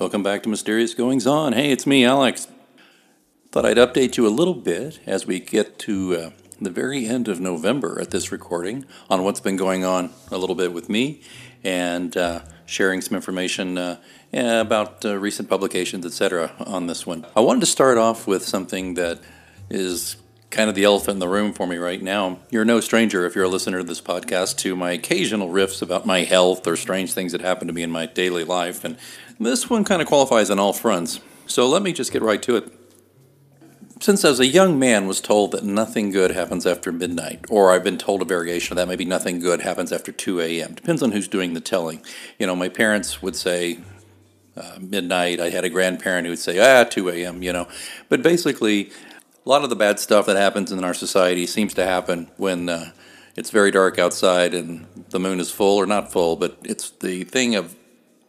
Welcome back to Mysterious Goings On. Hey, it's me, Alex. Thought I'd update you a little bit as we get to uh, the very end of November at this recording on what's been going on a little bit with me and uh, sharing some information uh, about uh, recent publications, etc. on this one. I wanted to start off with something that is kind of the elephant in the room for me right now. You're no stranger, if you're a listener to this podcast, to my occasional riffs about my health or strange things that happen to me in my daily life. And this one kind of qualifies on all fronts. So let me just get right to it. Since as a young man was told that nothing good happens after midnight, or I've been told a variation of that, maybe nothing good happens after 2 a.m. Depends on who's doing the telling. You know, my parents would say uh, midnight. I had a grandparent who would say, ah, 2 a.m., you know. But basically, a lot of the bad stuff that happens in our society seems to happen when uh, it's very dark outside and the moon is full or not full, but it's the thing of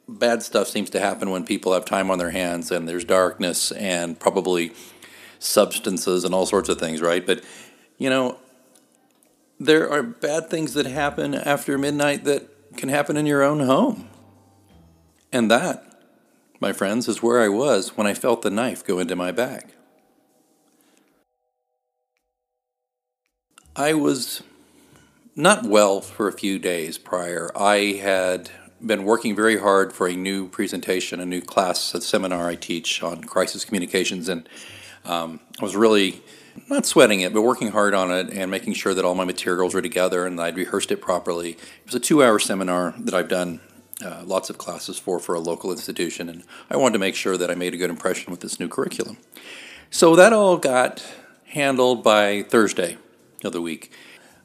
bad stuff seems to happen when people have time on their hands and there's darkness and probably substances and all sorts of things, right? But, you know, there are bad things that happen after midnight that can happen in your own home. And that, my friends, is where I was when I felt the knife go into my back. I was not well for a few days prior. I had been working very hard for a new presentation, a new class, a seminar I teach on crisis communications, and um, I was really not sweating it, but working hard on it and making sure that all my materials were together and I'd rehearsed it properly. It was a two-hour seminar that I've done uh, lots of classes for for a local institution, and I wanted to make sure that I made a good impression with this new curriculum. So that all got handled by Thursday of the week.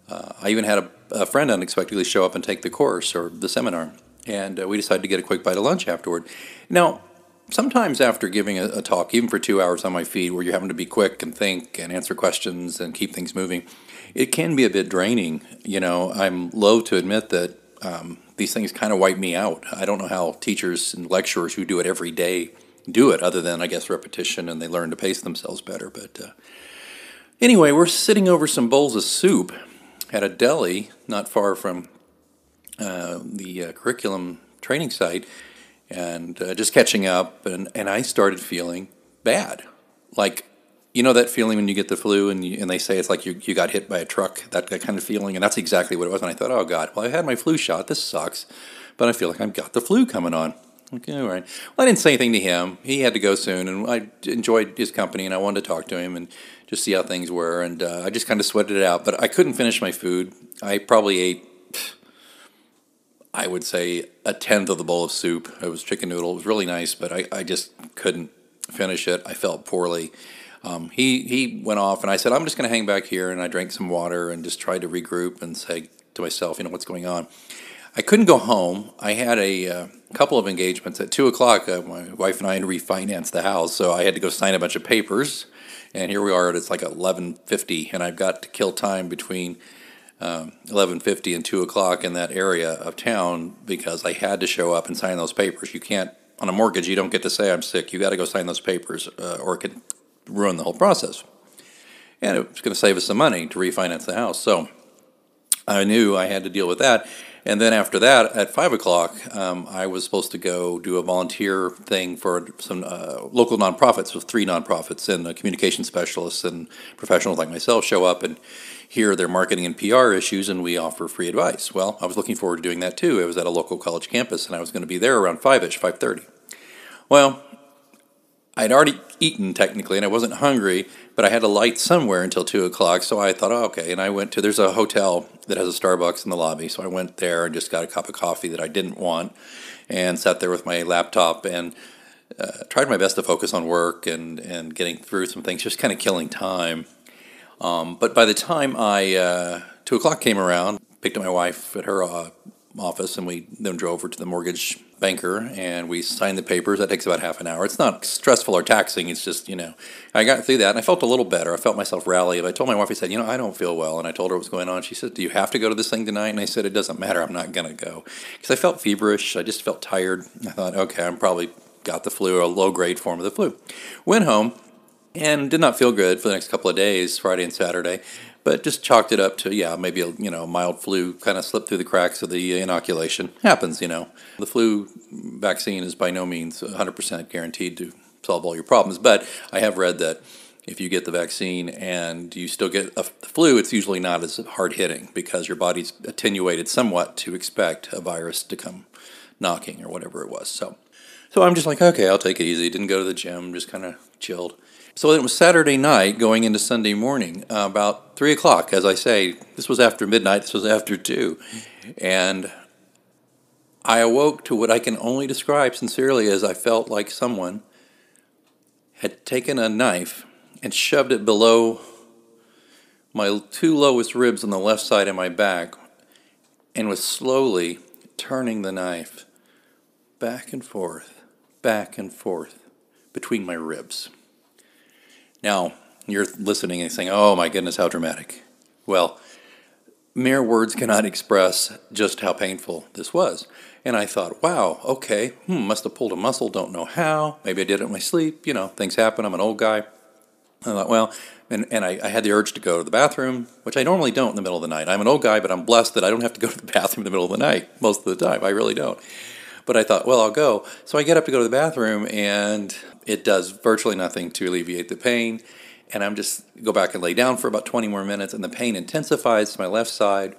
Uh, I even had a, a, friend unexpectedly show up and take the course or the seminar, and uh, we decided to get a quick bite of lunch afterward. Now, sometimes after giving a, a, talk, even for two hours on my feet, where you're having to be quick and think and answer questions and keep things moving, it can be a bit draining. You know, I'm loath to admit that um, these things kind of wipe me out. I don't know how teachers and lecturers who do it every day do it, other than, I guess, repetition and they learn to pace themselves better. But uh, anyway, we're sitting over some bowls of soup at a deli not far from uh, the uh, curriculum training site and uh, just catching up, and, and I started feeling bad. Like, you know that feeling when you get the flu and, you, and they say it's like you, you got hit by a truck, that, that kind of feeling? And that's exactly what it was. And I thought, oh, God, well, I had my flu shot. This sucks. But I feel like I've got the flu coming on. Okay, all right. Well, I didn't say anything to him. He had to go soon, and I enjoyed his company, and I wanted to talk to him and just see how things were. And uh, I just kind of sweated it out. But I couldn't finish my food. I probably ate I would say a tenth of the bowl of soup. It was chicken noodle. It was really nice, but I, I just couldn't finish it. I felt poorly. Um, he he went off, and I said, "I'm just going to hang back here." And I drank some water and just tried to regroup and say to myself, "You know what's going on." I couldn't go home. I had a uh, couple of engagements at two o'clock. Uh, my wife and I had refinanced the house, so I had to go sign a bunch of papers. And here we are. It's like eleven fifty, and I've got to kill time between um, 11:50 and 2 o'clock in that area of town because I had to show up and sign those papers. You can't on a mortgage. You don't get to say I'm sick. You got to go sign those papers, uh, or it could ruin the whole process. And it was going to save us some money to refinance the house. So I knew I had to deal with that. And then after that, at five o'clock, um, I was supposed to go do a volunteer thing for some uh, local nonprofits, with three nonprofits and communication specialists and professionals like myself show up and hear their marketing and PR issues, and we offer free advice. Well, I was looking forward to doing that too. It was at a local college campus, and I was going to be there around five ish, five thirty. Well, I'd already eaten technically, and I wasn't hungry, but I had a light somewhere until two o'clock. So I thought, oh, okay. And I went to there's a hotel that has a Starbucks in the lobby, so I went there and just got a cup of coffee that I didn't want, and sat there with my laptop and. Uh, tried my best to focus on work and, and getting through some things, just kind of killing time. Um, but by the time I uh, two o'clock came around, picked up my wife at her uh, office, and we then drove over to the mortgage banker and we signed the papers. That takes about half an hour. It's not stressful or taxing. It's just you know, I got through that and I felt a little better. I felt myself rally. I told my wife, I said, you know, I don't feel well, and I told her what's going on. She said, Do you have to go to this thing tonight? And I said, It doesn't matter. I'm not gonna go because I felt feverish. I just felt tired. I thought, okay, I'm probably got the flu or a low grade form of the flu. Went home and did not feel good for the next couple of days, Friday and Saturday. But just chalked it up to yeah maybe a you know mild flu kind of slipped through the cracks of the uh, inoculation happens you know the flu vaccine is by no means 100% guaranteed to solve all your problems but i have read that if you get the vaccine and you still get a, the flu, it's usually not as hard hitting because your body's attenuated somewhat to expect a virus to come knocking or whatever it was. So, so I'm just like, okay, I'll take it easy. Didn't go to the gym, just kind of chilled. So it was Saturday night going into Sunday morning, uh, about three o'clock. As I say, this was after midnight. This was after two, and I awoke to what I can only describe sincerely as I felt like someone had taken a knife and shoved it below my two lowest ribs on the left side of my back and was slowly turning the knife back and forth, back and forth between my ribs. Now, you're listening and saying, oh my goodness, how dramatic. Well, mere words cannot express just how painful this was. And I thought, wow, okay, hmm, must have pulled a muscle, don't know how. Maybe I did it in my sleep. You know, things happen. I'm an old guy. I thought, well, and, and I, I, had the urge to go to the bathroom, which I normally don't in the middle of the night. I'm an old guy, but I'm blessed that I don't have to go to the bathroom in the middle of the night most of the time. I really don't. But I thought, well, I'll go. So I get up to go to the bathroom, and it does virtually nothing to alleviate the pain. And I'm just go back and lay down for about 20 more minutes, and the pain intensifies to my left side.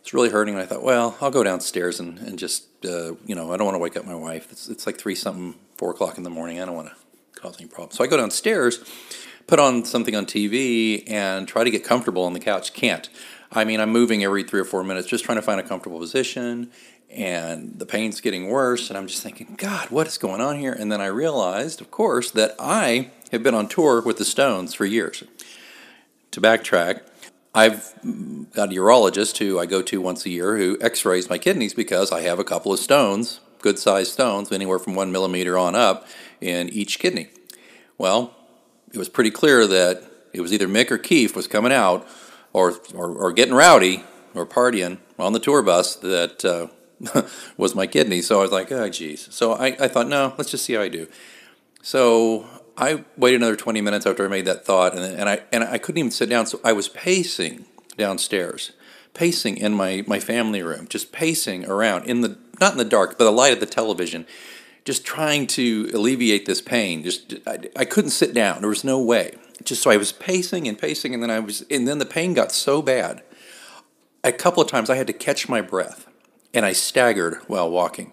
It's really hurting. And I thought, well, I'll go downstairs and, and just, uh, you know, I don't want to wake up my wife. It's, it's like three something, four o'clock in the morning. I don't want to cause any problems. So I go downstairs put on something on TV and try to get comfortable on the couch. Can't. I mean, I'm moving every three or four minutes, just trying to find a comfortable position, and the pain's getting worse. And I'm just thinking, God, what is going on here? And then I realized, of course, that I have been on tour with the Stones for years. To backtrack, I've got a urologist who I go to once a year who x rays my kidneys because I have a couple of stones, good sized stones, anywhere from one millimeter on up in each kidney. Well, it was pretty clear that it was either Mick or Keith was coming out or, or, or getting rowdy or partying on the tour bus that uh, was my kidney. So I was like, oh, geez. So I, I thought, no, let's just see how I do. So I waited another 20 minutes after I made that thought, and, and, I, and I couldn't even sit down. So I was pacing downstairs, pacing in my, my family room, just pacing around in the, not in the dark, but the light of the television just trying to alleviate this pain. Just I, I couldn't sit down. There was no way. Just so I was pacing and pacing, and then I was, and then the pain got so bad. A couple of times I had to catch my breath, and I staggered while walking.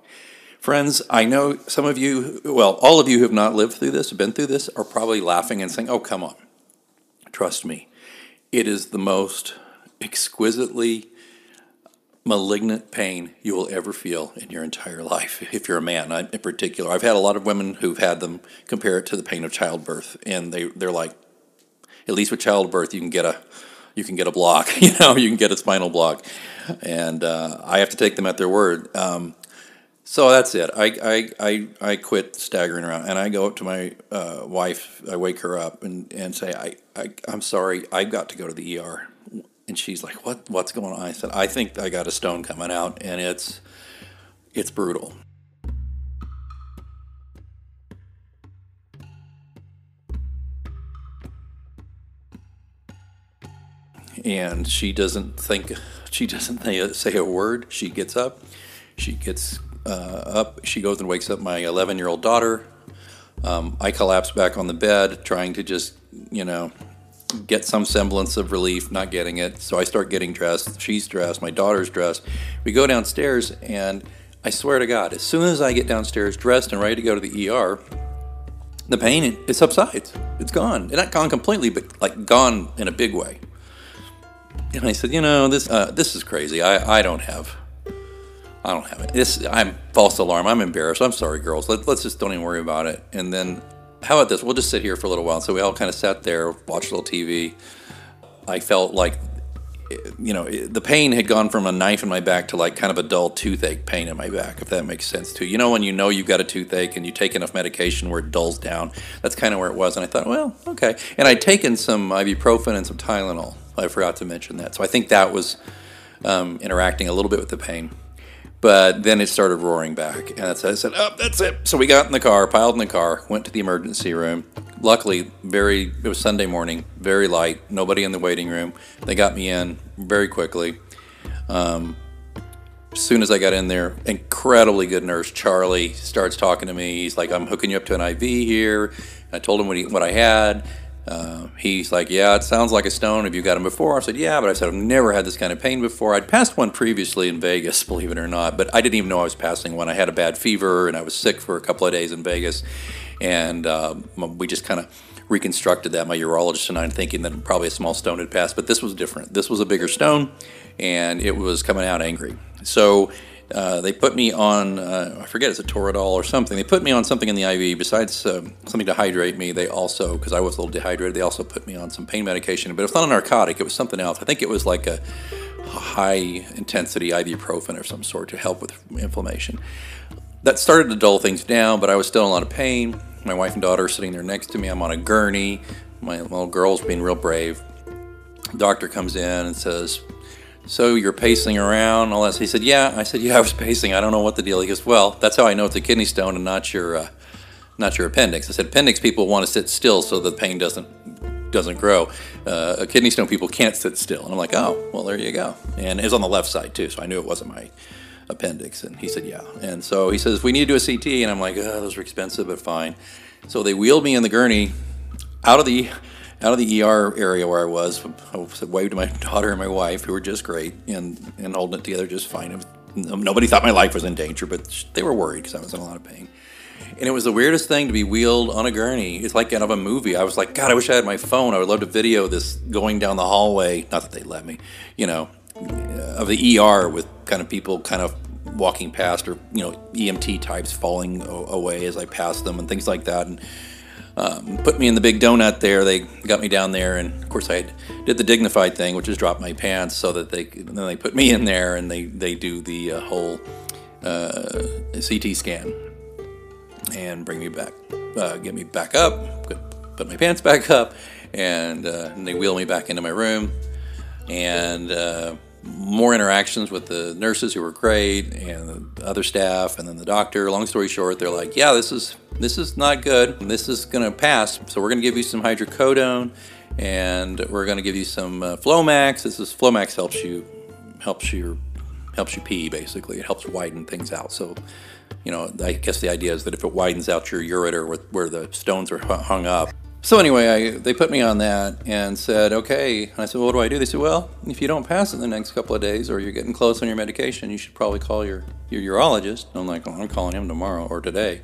Friends, I know some of you, well, all of you who have not lived through this, been through this, are probably laughing and saying, "Oh, come on." Trust me, it is the most exquisitely malignant pain you will ever feel in your entire life if you're a man in particular i've had a lot of women who've had them compare it to the pain of childbirth and they, they're like at least with childbirth you can get a you can get a block you know you can get a spinal block and uh, i have to take them at their word um, so that's it I, I, I, I quit staggering around and i go up to my uh, wife i wake her up and, and say I, I, i'm sorry i've got to go to the er and she's like, "What? What's going on?" I said, "I think I got a stone coming out, and it's it's brutal." And she doesn't think she doesn't say a word. She gets up. She gets uh, up. She goes and wakes up my 11 year old daughter. Um, I collapse back on the bed, trying to just, you know, get some semblance of relief, not getting it. So I start getting dressed. She's dressed. My daughter's dressed. We go downstairs, and I swear to God, as soon as I get downstairs dressed and ready to go to the ER, the pain it subsides. It's gone. Not gone completely, but like gone in a big way. And I said, you know, this uh, this is crazy. I, I don't have. I don't have it. This I'm false alarm. I'm embarrassed. I'm sorry, girls. Let, let's just don't even worry about it. And then how about this? We'll just sit here for a little while. So we all kind of sat there, watched a little TV. I felt like, you know, the pain had gone from a knife in my back to like kind of a dull toothache pain in my back, if that makes sense too. You know, when you know you've got a toothache and you take enough medication where it dulls down, that's kind of where it was. And I thought, well, okay. And I'd taken some ibuprofen and some Tylenol. I forgot to mention that. So I think that was um, interacting a little bit with the pain. But then it started roaring back, and that's I said, "Oh, that's it." So we got in the car, piled in the car, went to the emergency room. Luckily, very it was Sunday morning, very light, nobody in the waiting room. They got me in very quickly. Um, as soon as I got in there, incredibly good nurse Charlie starts talking to me. He's like, "I'm hooking you up to an IV here." I told him what, he, what I had. Uh, he's like, yeah, it sounds like a stone. Have you got him before? I said, yeah, but I said, I've never had this kind of pain before. I'd passed one previously in Vegas, believe it or not, but I didn't even know I was passing one. I had a bad fever and I was sick for a couple of days in Vegas. And uh, we just kind of reconstructed that, my urologist and I, thinking that probably a small stone had passed. But this was different. This was a bigger stone and it was coming out angry. So uh, they put me on, uh, I forget, it's a Toradol or something. They put me on something in the IV besides uh, something to hydrate me. They also, because I was a little dehydrated, they also put me on some pain medication. But it's not a narcotic, it was something else. I think it was like a high intensity ibuprofen or some sort to help with inflammation. That started to dull things down, but I was still in a lot of pain. My wife and daughter are sitting there next to me. I'm on a gurney. My little girl's being real brave. Doctor comes in and says, so you're pacing around, all that. He said, yeah. I said, yeah, I was pacing. I don't know what the deal. He goes, well, that's how I know it's a kidney stone and not your, uh, not your appendix. I said, appendix people want to sit still so the pain doesn't doesn't grow. Uh, a kidney stone people can't sit still. And I'm like, oh, well, there you go. And it's on the left side too, so I knew it wasn't my appendix. And he said, yeah. And so he says, we need to do a CT. And I'm like, oh, those are expensive, but fine. So they wheeled me in the gurney out of the out of the ER area where I was, I waved to my daughter and my wife, who were just great, and, and holding it together just fine. nobody thought my life was in danger, but they were worried because I was in a lot of pain. And it was the weirdest thing to be wheeled on a gurney. It's like out of a movie. I was like, God, I wish I had my phone. I would love to video this going down the hallway. Not that they let me, you know, of the ER with kind of people kind of walking past or, you know, EMT types falling away as I passed them and things like that. And um, put me in the big donut there. They got me down there, and of course I did the dignified thing, which is drop my pants, so that they then they put me in there and they they do the uh, whole uh, CT scan and bring me back, uh, get me back up, put my pants back up, and, uh, and they wheel me back into my room, and uh, more interactions with the nurses who were great and the other staff and then the doctor. Long story short, they're like, yeah, this is this is not good. This is going to pass. So we're going to give you some hydrocodone and we're going to give you some uh, Flomax. This is Flomax helps you helps you helps you pee basically. It helps widen things out. So you know, I guess the idea is that if it widens out your ureter where the stones are hung up, so anyway, I, they put me on that and said, okay. And I said, well, what do I do? They said, well, if you don't pass it in the next couple of days or you're getting close on your medication, you should probably call your, your urologist. I'm like, well, I'm calling him tomorrow or today.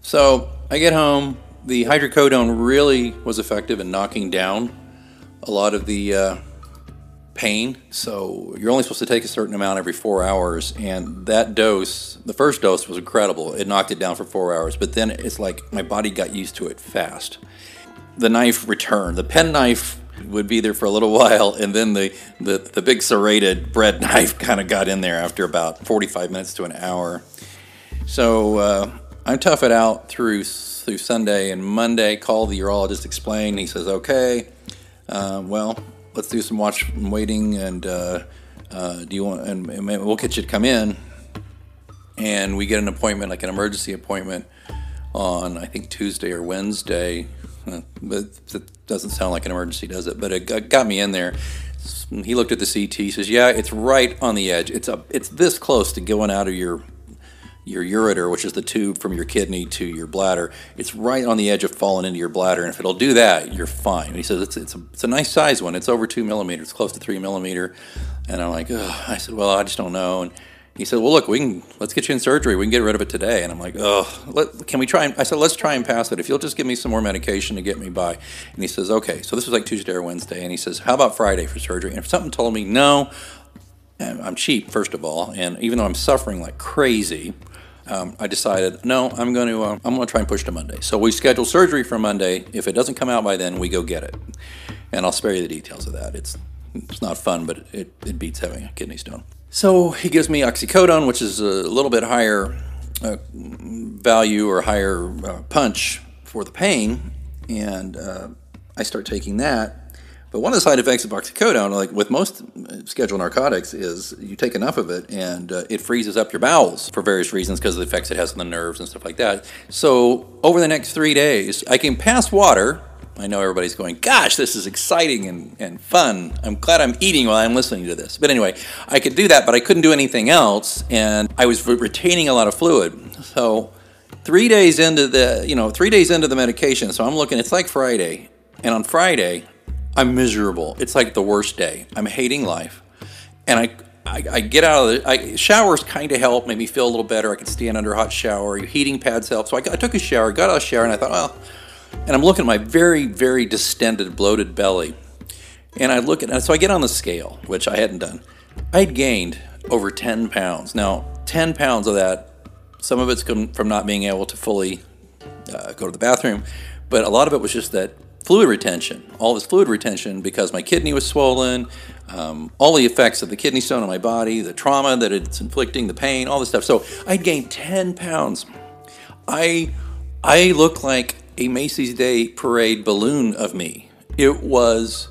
So I get home. The hydrocodone really was effective in knocking down a lot of the uh, pain. So you're only supposed to take a certain amount every four hours. And that dose, the first dose was incredible. It knocked it down for four hours. But then it's like my body got used to it fast the knife returned. The pen knife would be there for a little while, and then the, the, the big serrated bread knife kind of got in there after about 45 minutes to an hour. So uh, I tough it out through through Sunday and Monday. Call the urologist, explain. He says, "Okay, uh, well, let's do some watch and waiting, and uh, uh do you want? And, and we'll get you to come in." And we get an appointment, like an emergency appointment, on I think Tuesday or Wednesday but it doesn't sound like an emergency, does it? But it got me in there. He looked at the CT. Says, "Yeah, it's right on the edge. It's a, it's this close to going out of your your ureter, which is the tube from your kidney to your bladder. It's right on the edge of falling into your bladder, and if it'll do that, you're fine." And he says, "It's it's a, it's a nice size one. It's over two millimeters. Close to three millimeter." And I'm like, Ugh. I said, "Well, I just don't know." And he said, "Well, look, we can let's get you in surgery. We can get rid of it today." And I'm like, "Oh, can we try?" And, I said, "Let's try and pass it. If you'll just give me some more medication to get me by." And he says, "Okay." So this was like Tuesday or Wednesday, and he says, "How about Friday for surgery?" And if something told me, "No, I'm cheap, first of all, and even though I'm suffering like crazy." Um, I decided no, I'm going to uh, I'm going to try and push to Monday. So we schedule surgery for Monday. If it doesn't come out by then, we go get it, and I'll spare you the details of that. It's it's not fun, but it, it beats having a kidney stone. So he gives me oxycodone, which is a little bit higher uh, value or higher uh, punch for the pain, and uh, I start taking that. But one of the side effects of oxycodone, like with most scheduled narcotics, is you take enough of it and uh, it freezes up your bowels for various reasons because of the effects it has on the nerves and stuff like that. So over the next three days, I can pass water. I know everybody's going, gosh, this is exciting and, and fun. I'm glad I'm eating while I'm listening to this. But anyway, I could do that, but I couldn't do anything else. And I was retaining a lot of fluid. So three days into the, you know, three days into the medication. So I'm looking, it's like Friday. And on Friday, I'm miserable. It's like the worst day. I'm hating life. And I, I, I get out of the I, showers kind of help, made me feel a little better. I could stand under a hot shower. Heating pads help. So I, I took a shower, got out of the shower, and I thought, well, and I'm looking at my very, very distended, bloated belly. And I look at, so I get on the scale, which I hadn't done. I'd gained over 10 pounds. Now, 10 pounds of that, some of it's come from not being able to fully uh, go to the bathroom, but a lot of it was just that fluid retention, all this fluid retention because my kidney was swollen, um, all the effects of the kidney stone on my body, the trauma that it's inflicting, the pain, all this stuff. So I'd gained 10 pounds. I, I look like a Macy's Day Parade balloon of me. It was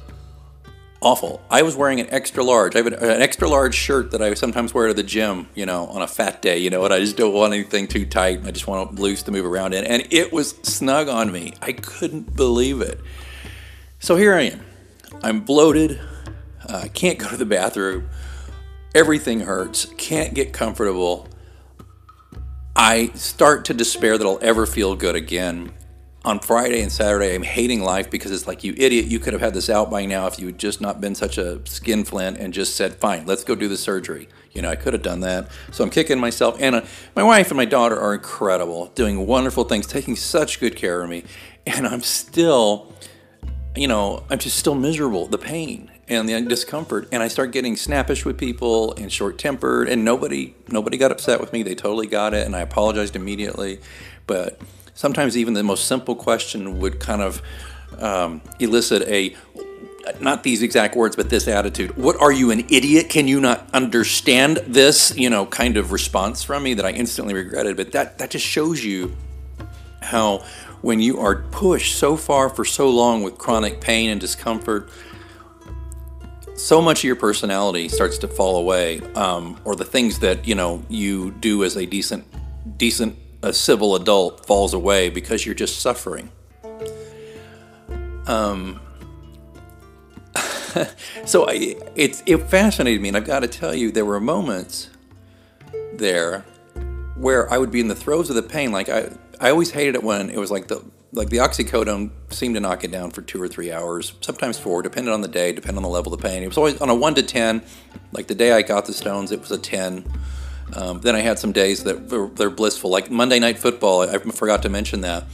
awful. I was wearing an extra large. I have an, extra large shirt that I sometimes wear to the gym, you know, on a fat day, you know, and I just don't want anything too tight. I just want loose to move around in. And it was snug on me. I couldn't believe it. So here I am. I'm bloated. Uh, I uh, can't go to the bathroom. Everything hurts. Can't get comfortable. I start to despair that I'll ever feel good again on Friday and Saturday, I'm hating life because it's like, you idiot, you could have had this out by now if you had just not been such a skinflint and just said, fine, let's go do the surgery. You know, I could have done that. So I'm kicking myself. And uh, my wife and my daughter are incredible, doing wonderful things, taking such good care of me. And I'm still, you know, I'm just still miserable. The pain and the discomfort and i start getting snappish with people and short tempered and nobody nobody got upset with me they totally got it and i apologized immediately but sometimes even the most simple question would kind of um, elicit a not these exact words, but this attitude. What are you, an idiot? Can you not understand this? You know, kind of response from me that I instantly regretted. But that that just shows you how when you are pushed so far for so long with chronic pain and discomfort, so much of your personality starts to fall away, um, or the things that you know you do as a decent decent a civil adult falls away because you're just suffering. Um, so I, it, it fascinated me, and I've got to tell you, there were moments there where I would be in the throes of the pain. Like I, I always hated it when it was like the like the oxycodone seemed to knock it down for two or three hours, sometimes four, depending on the day, depending on the level of pain. It was always on a one to ten. Like the day I got the stones, it was a ten. Um, then I had some days that were, they're blissful, like Monday Night Football. I, forgot to mention that.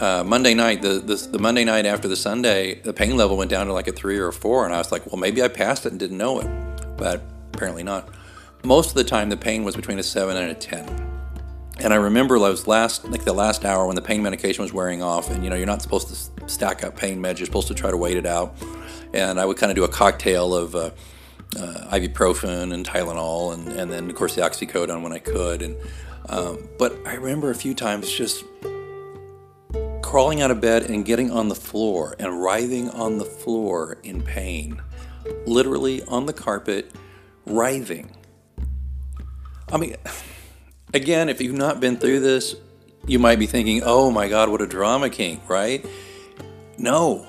Uh, Monday night, the, the, the Monday night after the Sunday, the pain level went down to like a three or a four, and I was like, well, maybe I passed it and didn't know it, but apparently not. Most of the time, the pain was between a seven and a ten. And I remember I was last, like the last hour when the pain medication was wearing off, and you know, you're not supposed to stack up pain meds, you're supposed to try to wait it out. And I would kind of do a cocktail of uh, uh, ibuprofen and Tylenol, and, and then of course the oxycodone when I could. And um, but I remember a few times just crawling out of bed and getting on the floor and writhing on the floor in pain, literally on the carpet, writhing. I mean, again, if you've not been through this, you might be thinking, "Oh my God, what a drama king!" Right? No,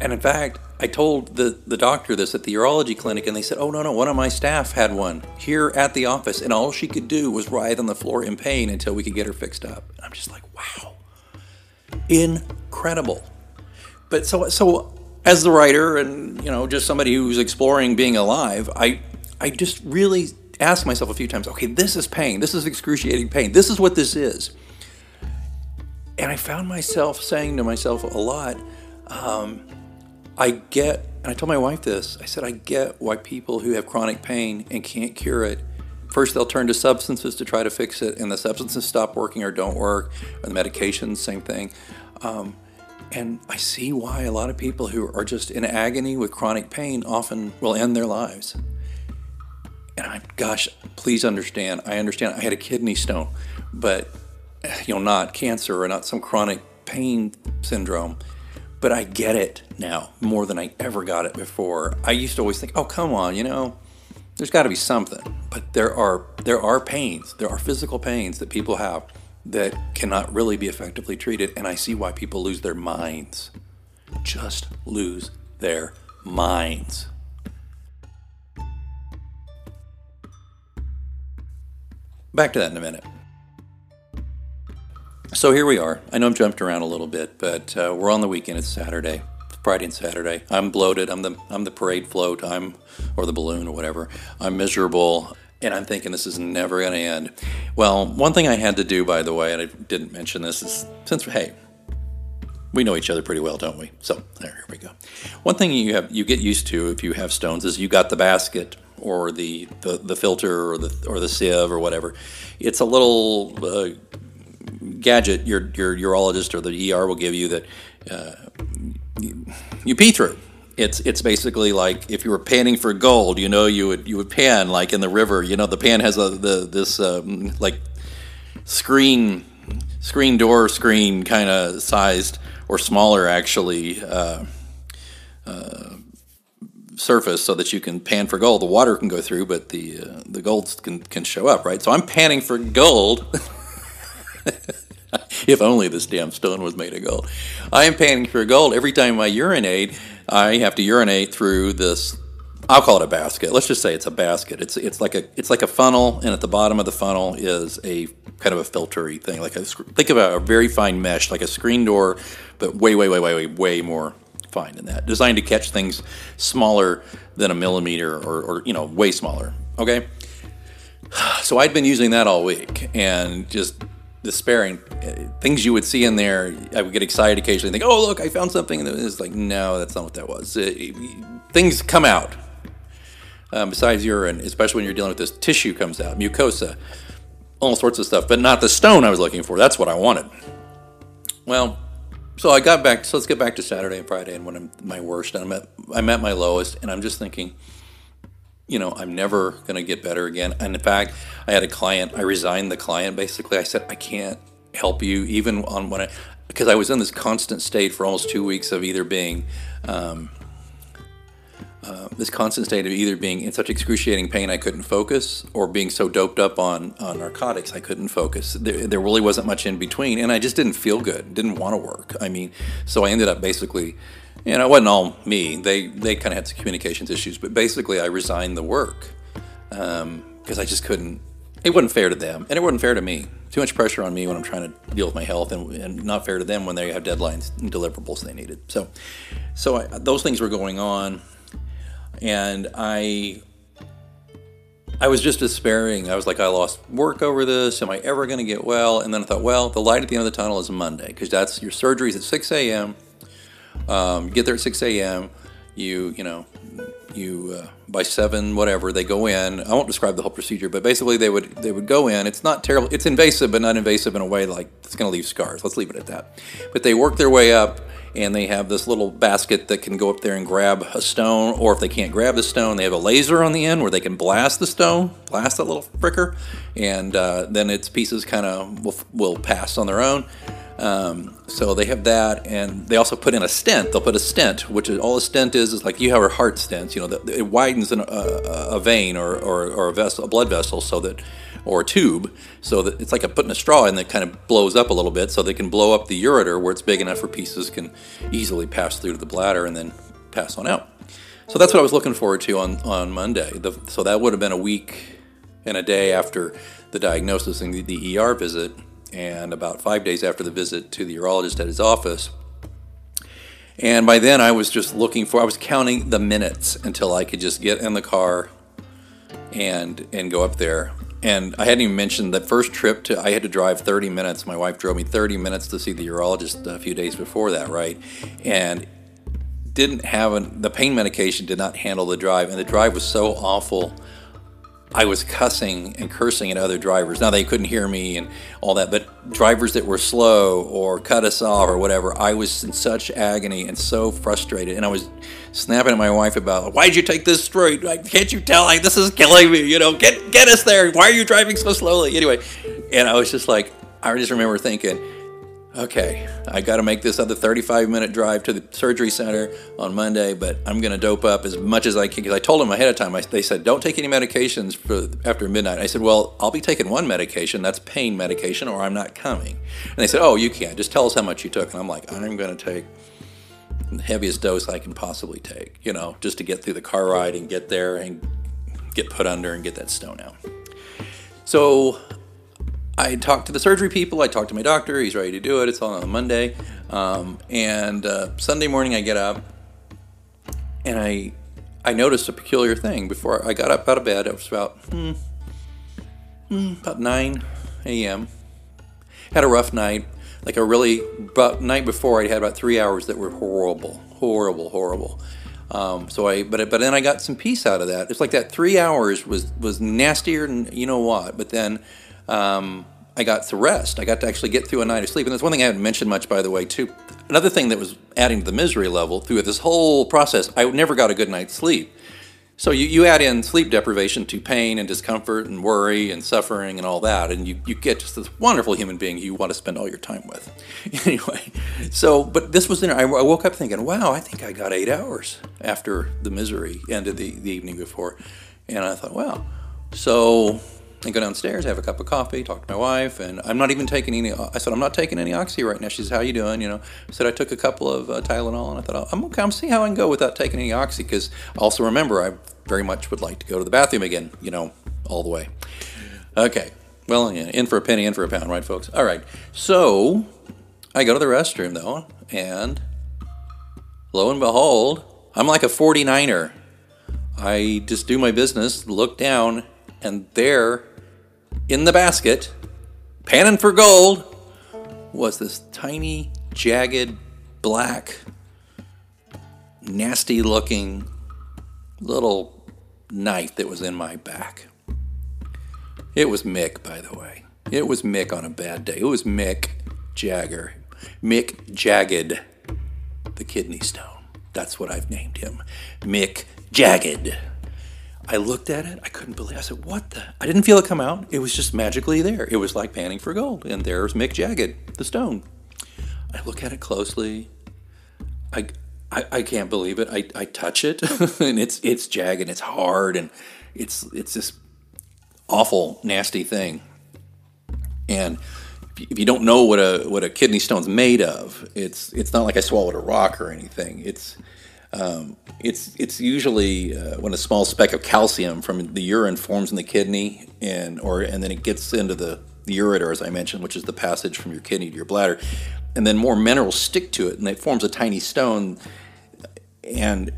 and in fact, I told the, the doctor this at the urology clinic, and they said, Oh, no, no, one of my staff had one here at the office, and all she could do was writhe on the floor in pain until we could get her fixed up. And I'm just like, Wow, incredible. But so, so as the writer and, you know, just somebody who's exploring being alive, I, I just really ask myself a few times, okay, this is pain. This is excruciating pain. This is what this is. And I found myself saying to myself a lot, um, I get, and I told my wife this, I said, I get why people who have chronic pain and can't cure it, first they'll turn to substances to try to fix it, and the substances stop working or don't work, or the medications, same thing. Um, and I see why a lot of people who are just in agony with chronic pain often will end their lives. And I, gosh, please understand. I understand I had a kidney stone, but you know, not cancer or not some chronic pain syndrome. But I get it. now more than I ever got it before. I used to always think, oh, come on, you know, there's got to be something. But there are there are pains, there are physical pains that people have that cannot really be effectively treated, and I see why people lose their minds. Just lose their minds. Back to that in a minute. So here we are. I know I'm jumped around a little bit, but uh, we're on the weekend. It's Saturday, Friday and Saturday. I'm bloated. I'm the I'm the parade float. I'm or the balloon or whatever. I'm miserable, and I'm thinking this is never going to end. Well, one thing I had to do, by the way, and I didn't mention this, is since hey, we know each other pretty well, don't we? So there, here we go. One thing you have you get used to if you have stones is you got the basket or the, the, the filter or the or the sieve or whatever. It's a little uh, gadget your your urologist or the ER will give you that uh, you, pee through. It's it's basically like if you were panning for gold, you know, you would you would pan like in the river. You know, the pan has a the this um, like screen screen door screen kind of sized or smaller actually. Uh, uh, surface so that you can pan for gold. The water can go through, but the uh, the gold can can show up, right? So I'm panning for gold. if only this damn stone was made of gold. I am panning for gold every time I urinate. I have to urinate through this. I'll call it a basket. Let's just say it's a basket. It's it's like a it's like a funnel, and at the bottom of the funnel is a kind of a filtery thing. Like a think of a, very fine mesh, like a screen door, but way way way way way way more fine than that. Designed to catch things smaller than a millimeter or, or you know, way smaller. Okay? So I'd been using that all week and just despairing. Things you would see in there, I would get excited occasionally think, oh, look, I found something. And it's like, no, that's not what that was. It, things come out. Um, besides urine, especially when you're dealing with this tissue comes out, mucosa, all sorts of stuff, but not the stone I was looking for. That's what I wanted. Well, so I got back. So let's get back to Saturday and Friday, and when I'm my worst, and I'm at I'm at my lowest, and I'm just thinking, you know, I'm never going to get better again. And in fact, I had a client. I resigned the client. Basically, I said I can't help you even on when I because I was in this constant state for almost two weeks of either being um, uh, this constant state of either being in such excruciating pain I couldn't focus, or being so doped up on, on narcotics I couldn't focus. There, there really wasn't much in between, and I just didn't feel good, didn't want to work. I mean, so I ended up basically, know, it wasn't all me. They they kind of had some communications issues, but basically I resigned the work because um, I just couldn't. It wasn't fair to them, and it wasn't fair to me. Too much pressure on me when I'm trying to deal with my health, and, and not fair to them when they have deadlines and deliverables they needed. So, so I, those things were going on and I I was just despairing. I was like, I lost work over this. Am I ever going to get well? And then I thought, well, the light at the end of the tunnel is Monday because that's your surgery's at 6 a.m. Um, get there at 6 a.m. You, you know, you uh, by seven, whatever they go in. I won't describe the whole procedure, but basically they would they would go in. It's not terrible. It's invasive, but not invasive in a way like it's going to leave scars. Let's leave it at that. But they work their way up and they have this little basket that can go up there and grab a stone, or if they can't grab the stone, they have a laser on the end where they can blast the stone, blast that little fricker, and uh, then its pieces kind of will, will pass on their own. Um, so they have that, and they also put in a stent. They'll put a stent, which is all a stent is is like you have a heart stent. You know, it widens an, a, a, vein or, or, or a vessel, a blood vessel, so that or a tube, so that it's like a, putting a straw in that kind of blows up a little bit, so they can blow up the ureter where it's big enough for pieces can easily pass through to the bladder and then pass on out. So that's what I was looking forward to on on Monday. The, so that would have been a week and a day after the diagnosis and the, the ER visit, and about five days after the visit to the urologist at his office. And by then, I was just looking for, I was counting the minutes until I could just get in the car and and go up there. And I hadn't even mentioned that first trip to, I had to drive 30 minutes. My wife drove me 30 minutes to see the urologist a few days before that, right? And didn't have an, the pain medication did not handle the drive, and the drive was so awful I was cussing and cursing at other drivers. Now they couldn't hear me and all that, but drivers that were slow or cut us off or whatever, I was in such agony and so frustrated. And I was snapping at my wife about, why did you take this straight? Like, can't you tell? Like, this is killing me. You know, get get us there. Why are you driving so slowly? Anyway, and I was just like, I just remember thinking, okay, I got to make this other 35 minute drive to the surgery center on Monday, but I'm going to dope up as much as I can. Because I told them ahead of time, I, they said, don't take any medications for after midnight. I said, well, I'll be taking one medication, that's pain medication, or I'm not coming. And they said, oh, you can't. Just tell us how much you took. And I'm like, I'm going to take the heaviest dose I can possibly take, you know, just to get through the car ride and get there and get put under and get that stone out. So I talked to the surgery people. I talked to my doctor. He's ready to do it. It's all on Monday. Um, and uh, Sunday morning, I get up and I I noticed a peculiar thing. Before I got up out of bed, it was about hmm, hmm, about 9 a.m. Had a rough night. Like a really but night before, I had about three hours that were horrible, horrible, horrible. Um, so I, but but then I got some peace out of that. It's like that three hours was was nastier than you know what. But then um, I got to rest. I got to actually get through a night of sleep. And that's one thing I haven't mentioned much, by the way, too. Another thing that was adding to the misery level through this whole process, I never got a good night's sleep. So you, you add in sleep deprivation to pain and discomfort and worry and suffering and all that, and you, you get just this wonderful human being you want to spend all your time with. anyway, so, but this was, in, I, I woke up thinking, wow, I think I got eight hours after the misery ended the, the evening before. And I thought, wow. So I go downstairs, have a cup of coffee, talk to my wife, and I'm not even taking any. I said I'm not taking any oxy right now. She says, "How you doing?" You know, I said I took a couple of uh, Tylenol, and I thought I'm okay. I'm see how I can go without taking any oxy because also remember I very much would like to go to the bathroom again. You know, all the way. Okay. Well, yeah, in for a penny, in for a pound, right, folks? All right. So I go to the restroom though, and lo and behold, I'm like a 49er. I just do my business, look down, and there in the basket, panning for gold, was this tiny, jagged, black, nasty looking little knife that was in my back. It was Mick, by the way. It was Mick on a bad day. It was Mick Jagger. Mick Jagged, the kidney stone. That's what I've named him. Mick Jagged. I looked at it. I couldn't believe. It. I said, "What the?" I didn't feel it come out. It was just magically there. It was like panning for gold, and there's Mick Jagged, the stone. I look at it closely. I, I, I can't believe it. I, I touch it, and it's it's jagged. It's hard, and it's it's this awful, nasty thing. And if you don't know what a what a kidney stone's made of, it's it's not like I swallowed a rock or anything. It's um, it's it's usually uh, when a small speck of calcium from the urine forms in the kidney, and or and then it gets into the, the ureter, as I mentioned, which is the passage from your kidney to your bladder, and then more minerals stick to it, and it forms a tiny stone, and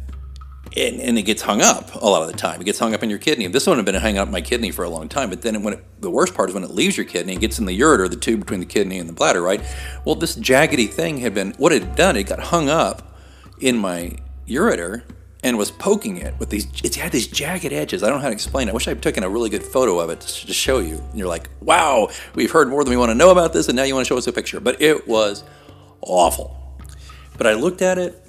and, and, it gets hung up a lot of the time. It gets hung up in your kidney. This one had been hanging up in my kidney for a long time, but then when it, the worst part is when it leaves your kidney, it gets in the ureter, the tube between the kidney and the bladder, right? Well, this jaggedy thing had been what it had done. It got hung up in my ureter and was poking it with these it had these jagged edges. I don't know how to explain it. I wish i had taken a really good photo of it to show you. And you're like wow we've heard more than we want to know about this and now you want to show us a picture. But it was awful. But i looked at it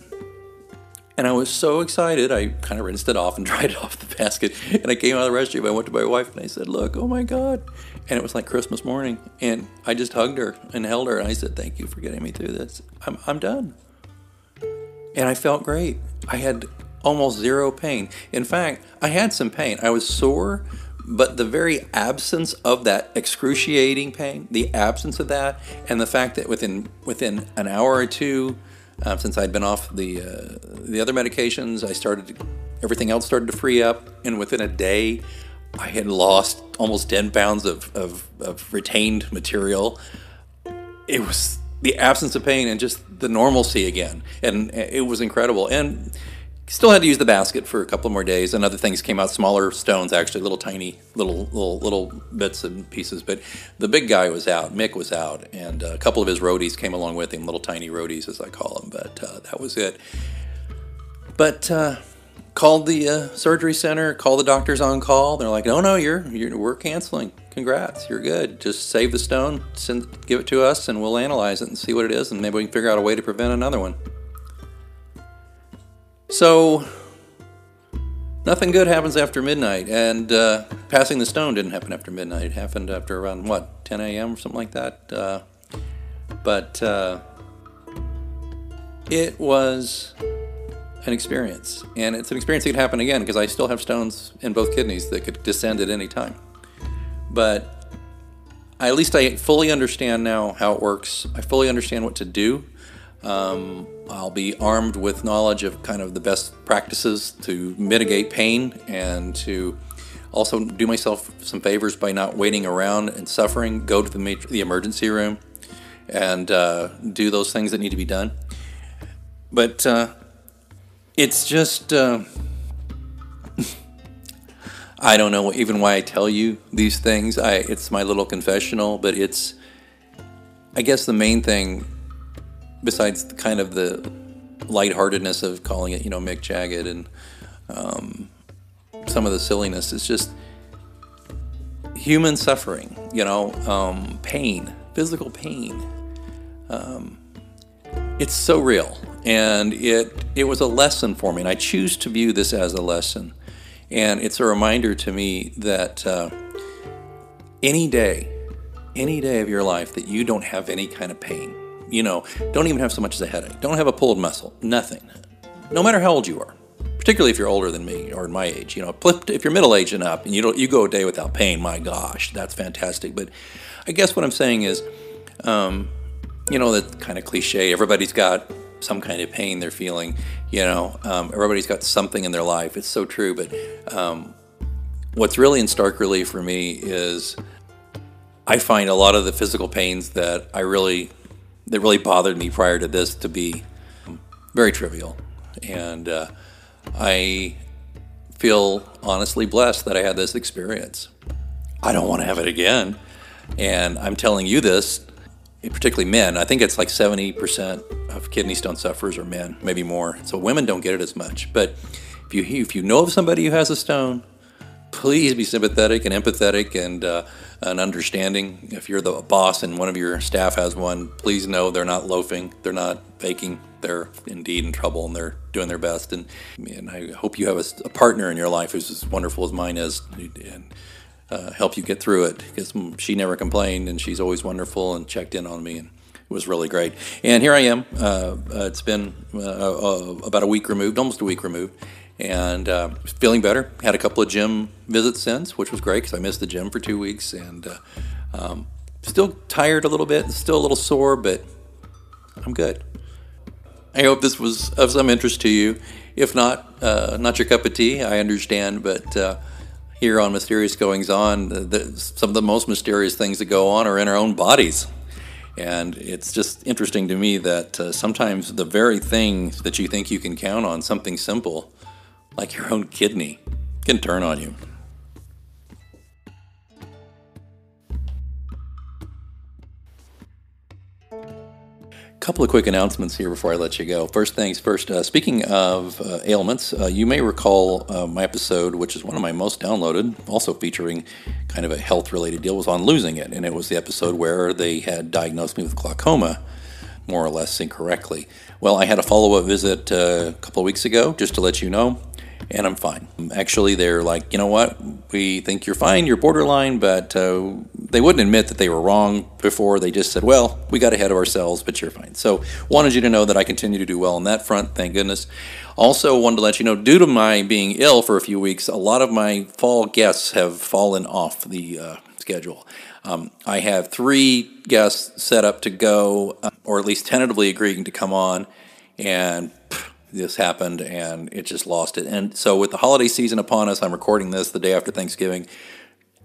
and i was so excited i kind of rinsed it off and dried it off the basket. And i came out of the restroom i went to my wife and i said look oh my god. And it was like christmas morning and i just hugged her and held her and i said thank you for getting me through this. I'm, I'm done and I felt great. I had almost zero pain. In fact, I had some pain. I was sore, but the very absence of that excruciating pain, the absence of that, and the fact that within within an hour or two, uh, since I'd been off the uh, the other medications, I started everything else started to free up, and within a day, I had lost almost ten pounds of, of, of retained material. It was the absence of pain and just the normalcy again. And it was incredible. And still had to use the basket for a couple more days. And other things came out. Smaller stones actually little tiny little little little bits and pieces. But the big guy was out. Mick was out. And a couple of his roadies came along with him. Little tiny roadies as i call them. But uh, that was it. But uh, called the uh, surgery center called the doctors on call they're like "Oh no you're, you're we're canceling congrats, you're good. Just save the stone, send, give it to us, and we'll analyze it and see what it is, and maybe we can figure out a way to prevent another one. So, nothing good happens after midnight, and uh, passing the stone didn't happen after midnight. It happened after around, what, 10 a.m. or something like that? Uh, But uh, it was an experience, and it's an experience that could happen again because I still have stones in both kidneys that could descend at any time. But at least I fully understand now how it works. I fully understand what to do. Um, I'll be armed with knowledge of kind of the best practices to mitigate pain and to also do myself some favors by not waiting around and suffering. Go to the, the emergency room and uh, do those things that need to be done. But uh, it's just. Uh, I don't know even why I tell you these things. I it's my little confessional, but it's I guess the main thing besides kind of the lightheartedness of calling it, you know, Mick Jagged and um, some of the silliness is just human suffering, you know, um, pain, physical pain. Um, it's so real, and it it was a lesson for me, and I choose to view this as a lesson. And it's a reminder to me that uh, any day, any day of your life that you don't have any kind of pain, you know, don't even have so much as a headache, don't have a pulled muscle, nothing, no matter how old you are, particularly if you're older than me or in my age, you know, if you're middle aged and up and you don't, you go a day without pain, my gosh, that's fantastic. But I guess what I'm saying is, um, you know, that kind of cliche, everybody's got some kind of pain they're feeling. You know, um, everybody's got something in their life. It's so true. But um, what's really in stark relief for me is I find a lot of the physical pains that I really that really bothered me prior to this to be very trivial, and uh, I feel honestly blessed that I had this experience. I don't want to have it again, and I'm telling you this particularly men. I think it's like 70% of kidney stone sufferers are men, maybe more. So women don't get it as much. But if you if you know of somebody who has a stone, please be sympathetic and empathetic and uh, and understanding. If you're the boss and one of your staff has one, please know they're not loafing, they're not faking. They're indeed in trouble and they're doing their best. And, and I hope you have a, a partner in your life who's as wonderful as mine is. And, uh, help you get through it because she never complained and she's always wonderful and checked in on me and it was really great. And here I am. Uh, uh, it's been uh, uh, about a week removed, almost a week removed, and uh, feeling better. Had a couple of gym visits since, which was great because I missed the gym for two weeks and um, still tired a little bit, still a little sore, but I'm good. I hope this was of some interest to you. If not, not your cup of tea, I understand, but here on Mysterious Goings On, the, the, some of the most mysterious things that go on are in our own bodies. And it's just interesting to me that uh, sometimes the very thing that you think you can count on, something simple, like your own kidney, can turn on you. Couple of quick announcements here before I let you go. First things first, uh, speaking of uh, ailments, uh, you may recall uh, my episode, which is one of my most downloaded, also featuring kind of a health related deal, was on losing it. And it was the episode where they had diagnosed me with glaucoma, more or less incorrectly. Well, I had a follow up visit uh, a couple of weeks ago just to let you know and I'm fine. Actually, they're like, you know what? We think you're fine, you're borderline, but uh, they wouldn't admit that they were wrong before. They just said, well, we got ahead of ourselves, but you're fine. So, wanted you to know that I continue to do well on that front, thank goodness. Also, wanted to let you know, due to my being ill for a few weeks, a lot of my fall guests have fallen off the uh, schedule. Um, I have three guests set up to go, uh, or at least tentatively agreeing to come on, and this happened and it just lost it. And so, with the holiday season upon us, I'm recording this the day after Thanksgiving.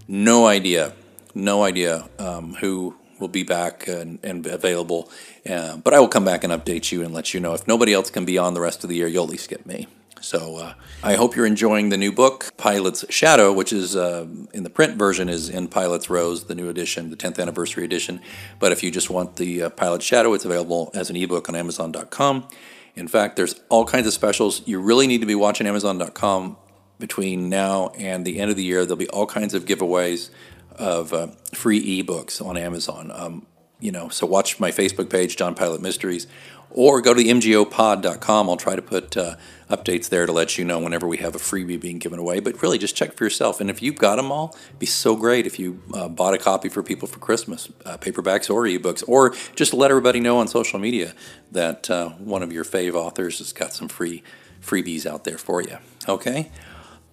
No idea, no idea um, who will be back and, and available. Uh, but I will come back and update you and let you know. If nobody else can be on the rest of the year, you'll at least get me. So uh, I hope you're enjoying the new book, Pilate's Shadow, which is uh, in the print version is in Pilate's Rose, the new edition, the 10th anniversary edition. But if you just want the uh, Pilate's Shadow, it's available as an ebook on Amazon.com. In fact, there's all kinds of specials. You really need to be watching Amazon.com between now and the end of the year. There'll be all kinds of giveaways of uh, free ebooks on Amazon. Um, you know, so watch my Facebook page, John Pilate Mysteries, or go to mgopod.com. I'll try to put uh, updates there to let you know whenever we have a freebie being given away. But really, just check for yourself. And if you've got them all, it'd be so great if you uh, bought a copy for people for Christmas, uh, paperbacks or ebooks, or just let everybody know on social media that uh, one of your fave authors has got some free freebies out there for you. Okay?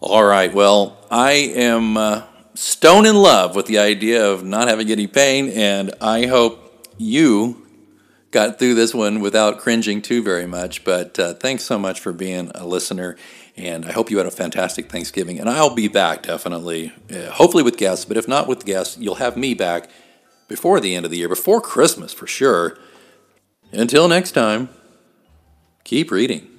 All right. Well, I am uh, stone in love with the idea of not having any pain, and I hope you got through this one without cringing too very much. But uh, thanks so much for being a listener. And I hope you had a fantastic Thanksgiving. And I'll be back definitely, uh, hopefully with guests. But if not with guests, you'll have me back before the end of the year, before Christmas for sure. Until next time, keep reading.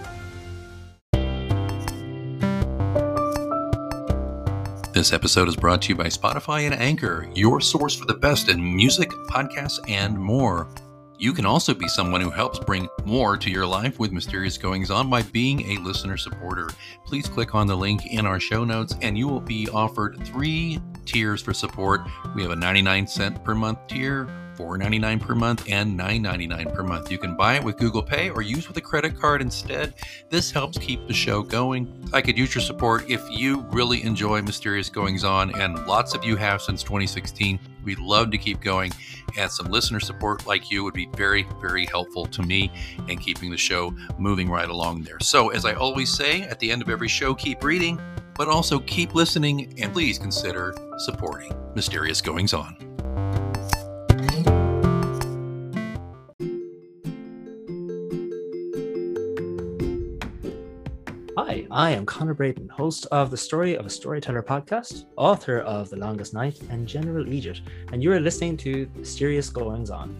This episode is brought to you by Spotify and Anchor, your source for the best in music, podcasts, and more. You can also be someone who helps bring more to your life with Mysterious Goings On by being a listener supporter. Please click on the link in our show notes and you will be offered three tiers for support. We have a 99 cent per month tier, $4.99 per month and $9.99 per month. You can buy it with Google Pay or use with a credit card instead. This helps keep the show going. I could use your support if you really enjoy Mysterious Goings On, and lots of you have since 2016. We'd love to keep going, and some listener support like you would be very, very helpful to me and keeping the show moving right along there. So, as I always say at the end of every show, keep reading, but also keep listening, and please consider supporting Mysterious Goings On. I am Connor Braden, host of the Story of a Storyteller podcast, author of The Longest Night and General Egypt, and you are listening to Serious Goings On.